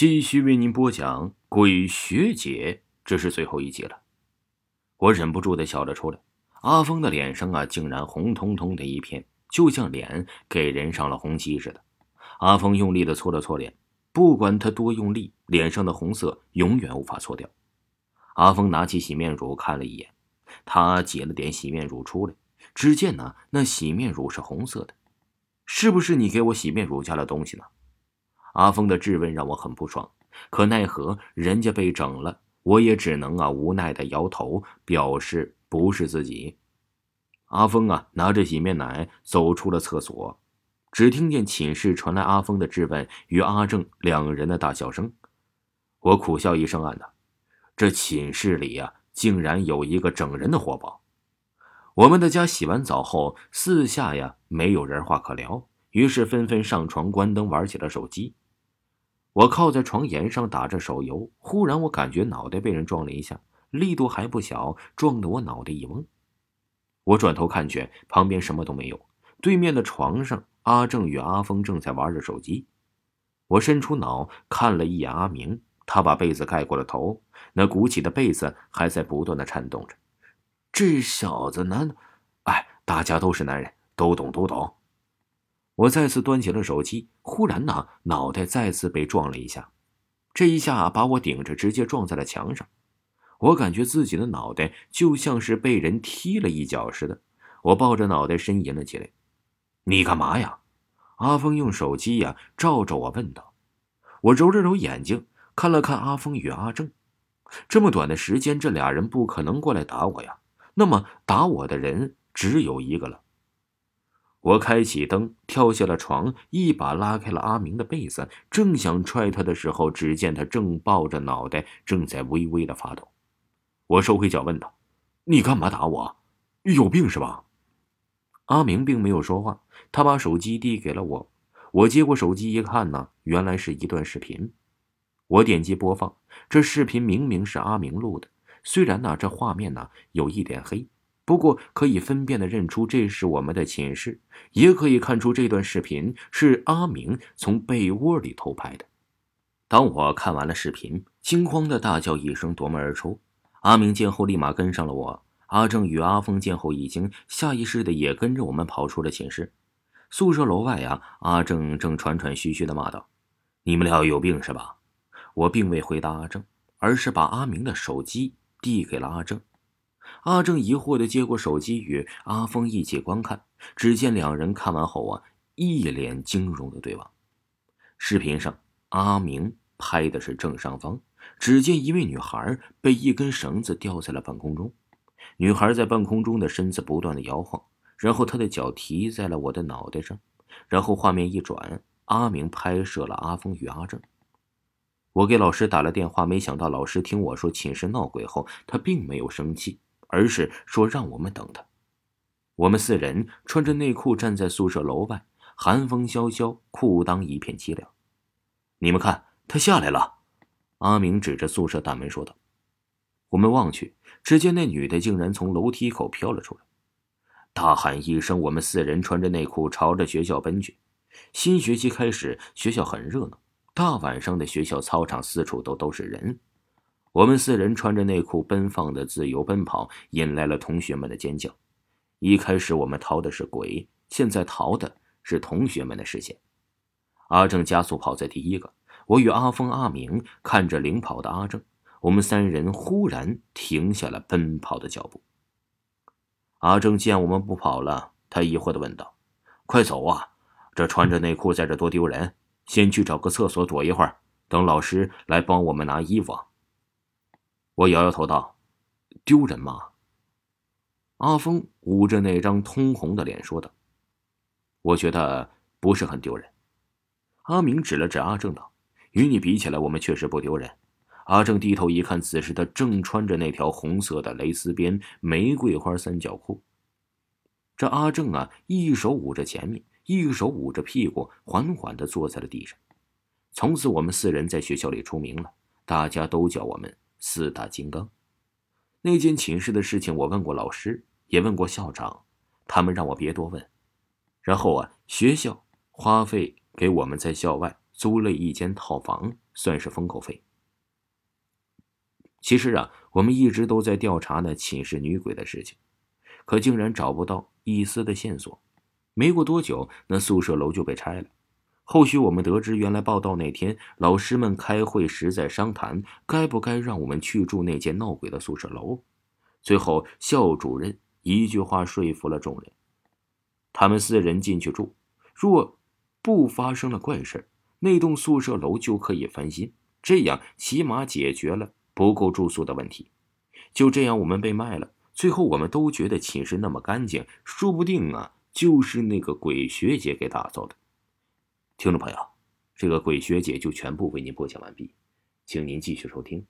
继续为您播讲《鬼学姐》，这是最后一集了。我忍不住的笑了出来。阿峰的脸上啊，竟然红彤彤的一片，就像脸给人上了红漆似的。阿峰用力的搓了搓脸，不管他多用力，脸上的红色永远无法搓掉。阿峰拿起洗面乳看了一眼，他挤了点洗面乳出来，只见呢，那洗面乳是红色的，是不是你给我洗面乳加了东西呢？阿峰的质问让我很不爽，可奈何人家被整了，我也只能啊无奈的摇头，表示不是自己。阿峰啊拿着洗面奶走出了厕所，只听见寝室传来阿峰的质问与阿正两人的大笑声。我苦笑一声，暗道：这寝室里呀，竟然有一个整人的活宝。我们的家洗完澡后，四下呀没有人话可聊，于是纷纷上床关灯，玩起了手机。我靠在床沿上打着手游，忽然我感觉脑袋被人撞了一下，力度还不小，撞得我脑袋一嗡。我转头看去，旁边什么都没有，对面的床上，阿正与阿峰正在玩着手机。我伸出脑看了一眼阿明，他把被子盖过了头，那鼓起的被子还在不断的颤动着。这小子难，哎，大家都是男人，都懂都懂。我再次端起了手机，忽然呢，脑袋再次被撞了一下，这一下把我顶着，直接撞在了墙上。我感觉自己的脑袋就像是被人踢了一脚似的，我抱着脑袋呻吟了起来。你干嘛呀？阿峰用手机呀照着我问道。我揉了揉眼睛，看了看阿峰与阿正，这么短的时间，这俩人不可能过来打我呀。那么打我的人只有一个了。我开启灯，跳下了床，一把拉开了阿明的被子，正想踹他的时候，只见他正抱着脑袋，正在微微的发抖。我收回脚，问道：“你干嘛打我？有病是吧？”阿明并没有说话，他把手机递给了我。我接过手机一看呢，原来是一段视频。我点击播放，这视频明明是阿明录的，虽然呢这画面呢有一点黑。不过可以分辨的认出这是我们的寝室，也可以看出这段视频是阿明从被窝里偷拍的。当我看完了视频，惊慌的大叫一声，夺门而出。阿明见后立马跟上了我。阿正与阿峰见后已经下意识的也跟着我们跑出了寝室。宿舍楼外呀，阿正正喘喘吁吁的骂道：“你们俩有病是吧？”我并未回答阿正，而是把阿明的手机递给了阿正。阿正疑惑的接过手机，与阿峰一起观看。只见两人看完后啊，一脸惊容的对望。视频上，阿明拍的是正上方，只见一位女孩被一根绳子吊在了半空中。女孩在半空中的身子不断的摇晃，然后她的脚提在了我的脑袋上。然后画面一转，阿明拍摄了阿峰与阿正。我给老师打了电话，没想到老师听我说寝室闹鬼后，他并没有生气。而是说让我们等他。我们四人穿着内裤站在宿舍楼外，寒风萧萧，裤裆一片凄凉。你们看，他下来了。阿明指着宿舍大门说道。我们望去，只见那女的竟然从楼梯口飘了出来，大喊一声，我们四人穿着内裤朝着学校奔去。新学期开始，学校很热闹，大晚上的学校操场四处都都是人。我们四人穿着内裤奔放的自由奔跑，引来了同学们的尖叫。一开始我们逃的是鬼，现在逃的是同学们的视线。阿正加速跑在第一个，我与阿峰、阿明看着领跑的阿正，我们三人忽然停下了奔跑的脚步。阿正见我们不跑了，他疑惑的问道：“快走啊！这穿着内裤在这多丢人！先去找个厕所躲一会儿，等老师来帮我们拿衣服。”我摇摇头道：“丢人吗？”阿峰捂着那张通红的脸说道：“我觉得不是很丢人。”阿明指了指阿正道：“与你比起来，我们确实不丢人。”阿正低头一看，此时他正穿着那条红色的蕾丝边玫瑰花三角裤。这阿正啊，一手捂着前面，一手捂着屁股，缓缓的坐在了地上。从此，我们四人在学校里出名了，大家都叫我们。四大金刚，那间寝室的事情，我问过老师，也问过校长，他们让我别多问。然后啊，学校花费给我们在校外租了一间套房，算是封口费。其实啊，我们一直都在调查那寝室女鬼的事情，可竟然找不到一丝的线索。没过多久，那宿舍楼就被拆了。后续我们得知，原来报道那天老师们开会时在商谈，该不该让我们去住那间闹鬼的宿舍楼。最后，校主任一句话说服了众人，他们四人进去住，若不发生了怪事那栋宿舍楼就可以翻新，这样起码解决了不够住宿的问题。就这样，我们被卖了。最后，我们都觉得寝室那么干净，说不定啊，就是那个鬼学姐给打造的。听众朋友，这个鬼学姐就全部为您播讲完毕，请您继续收听。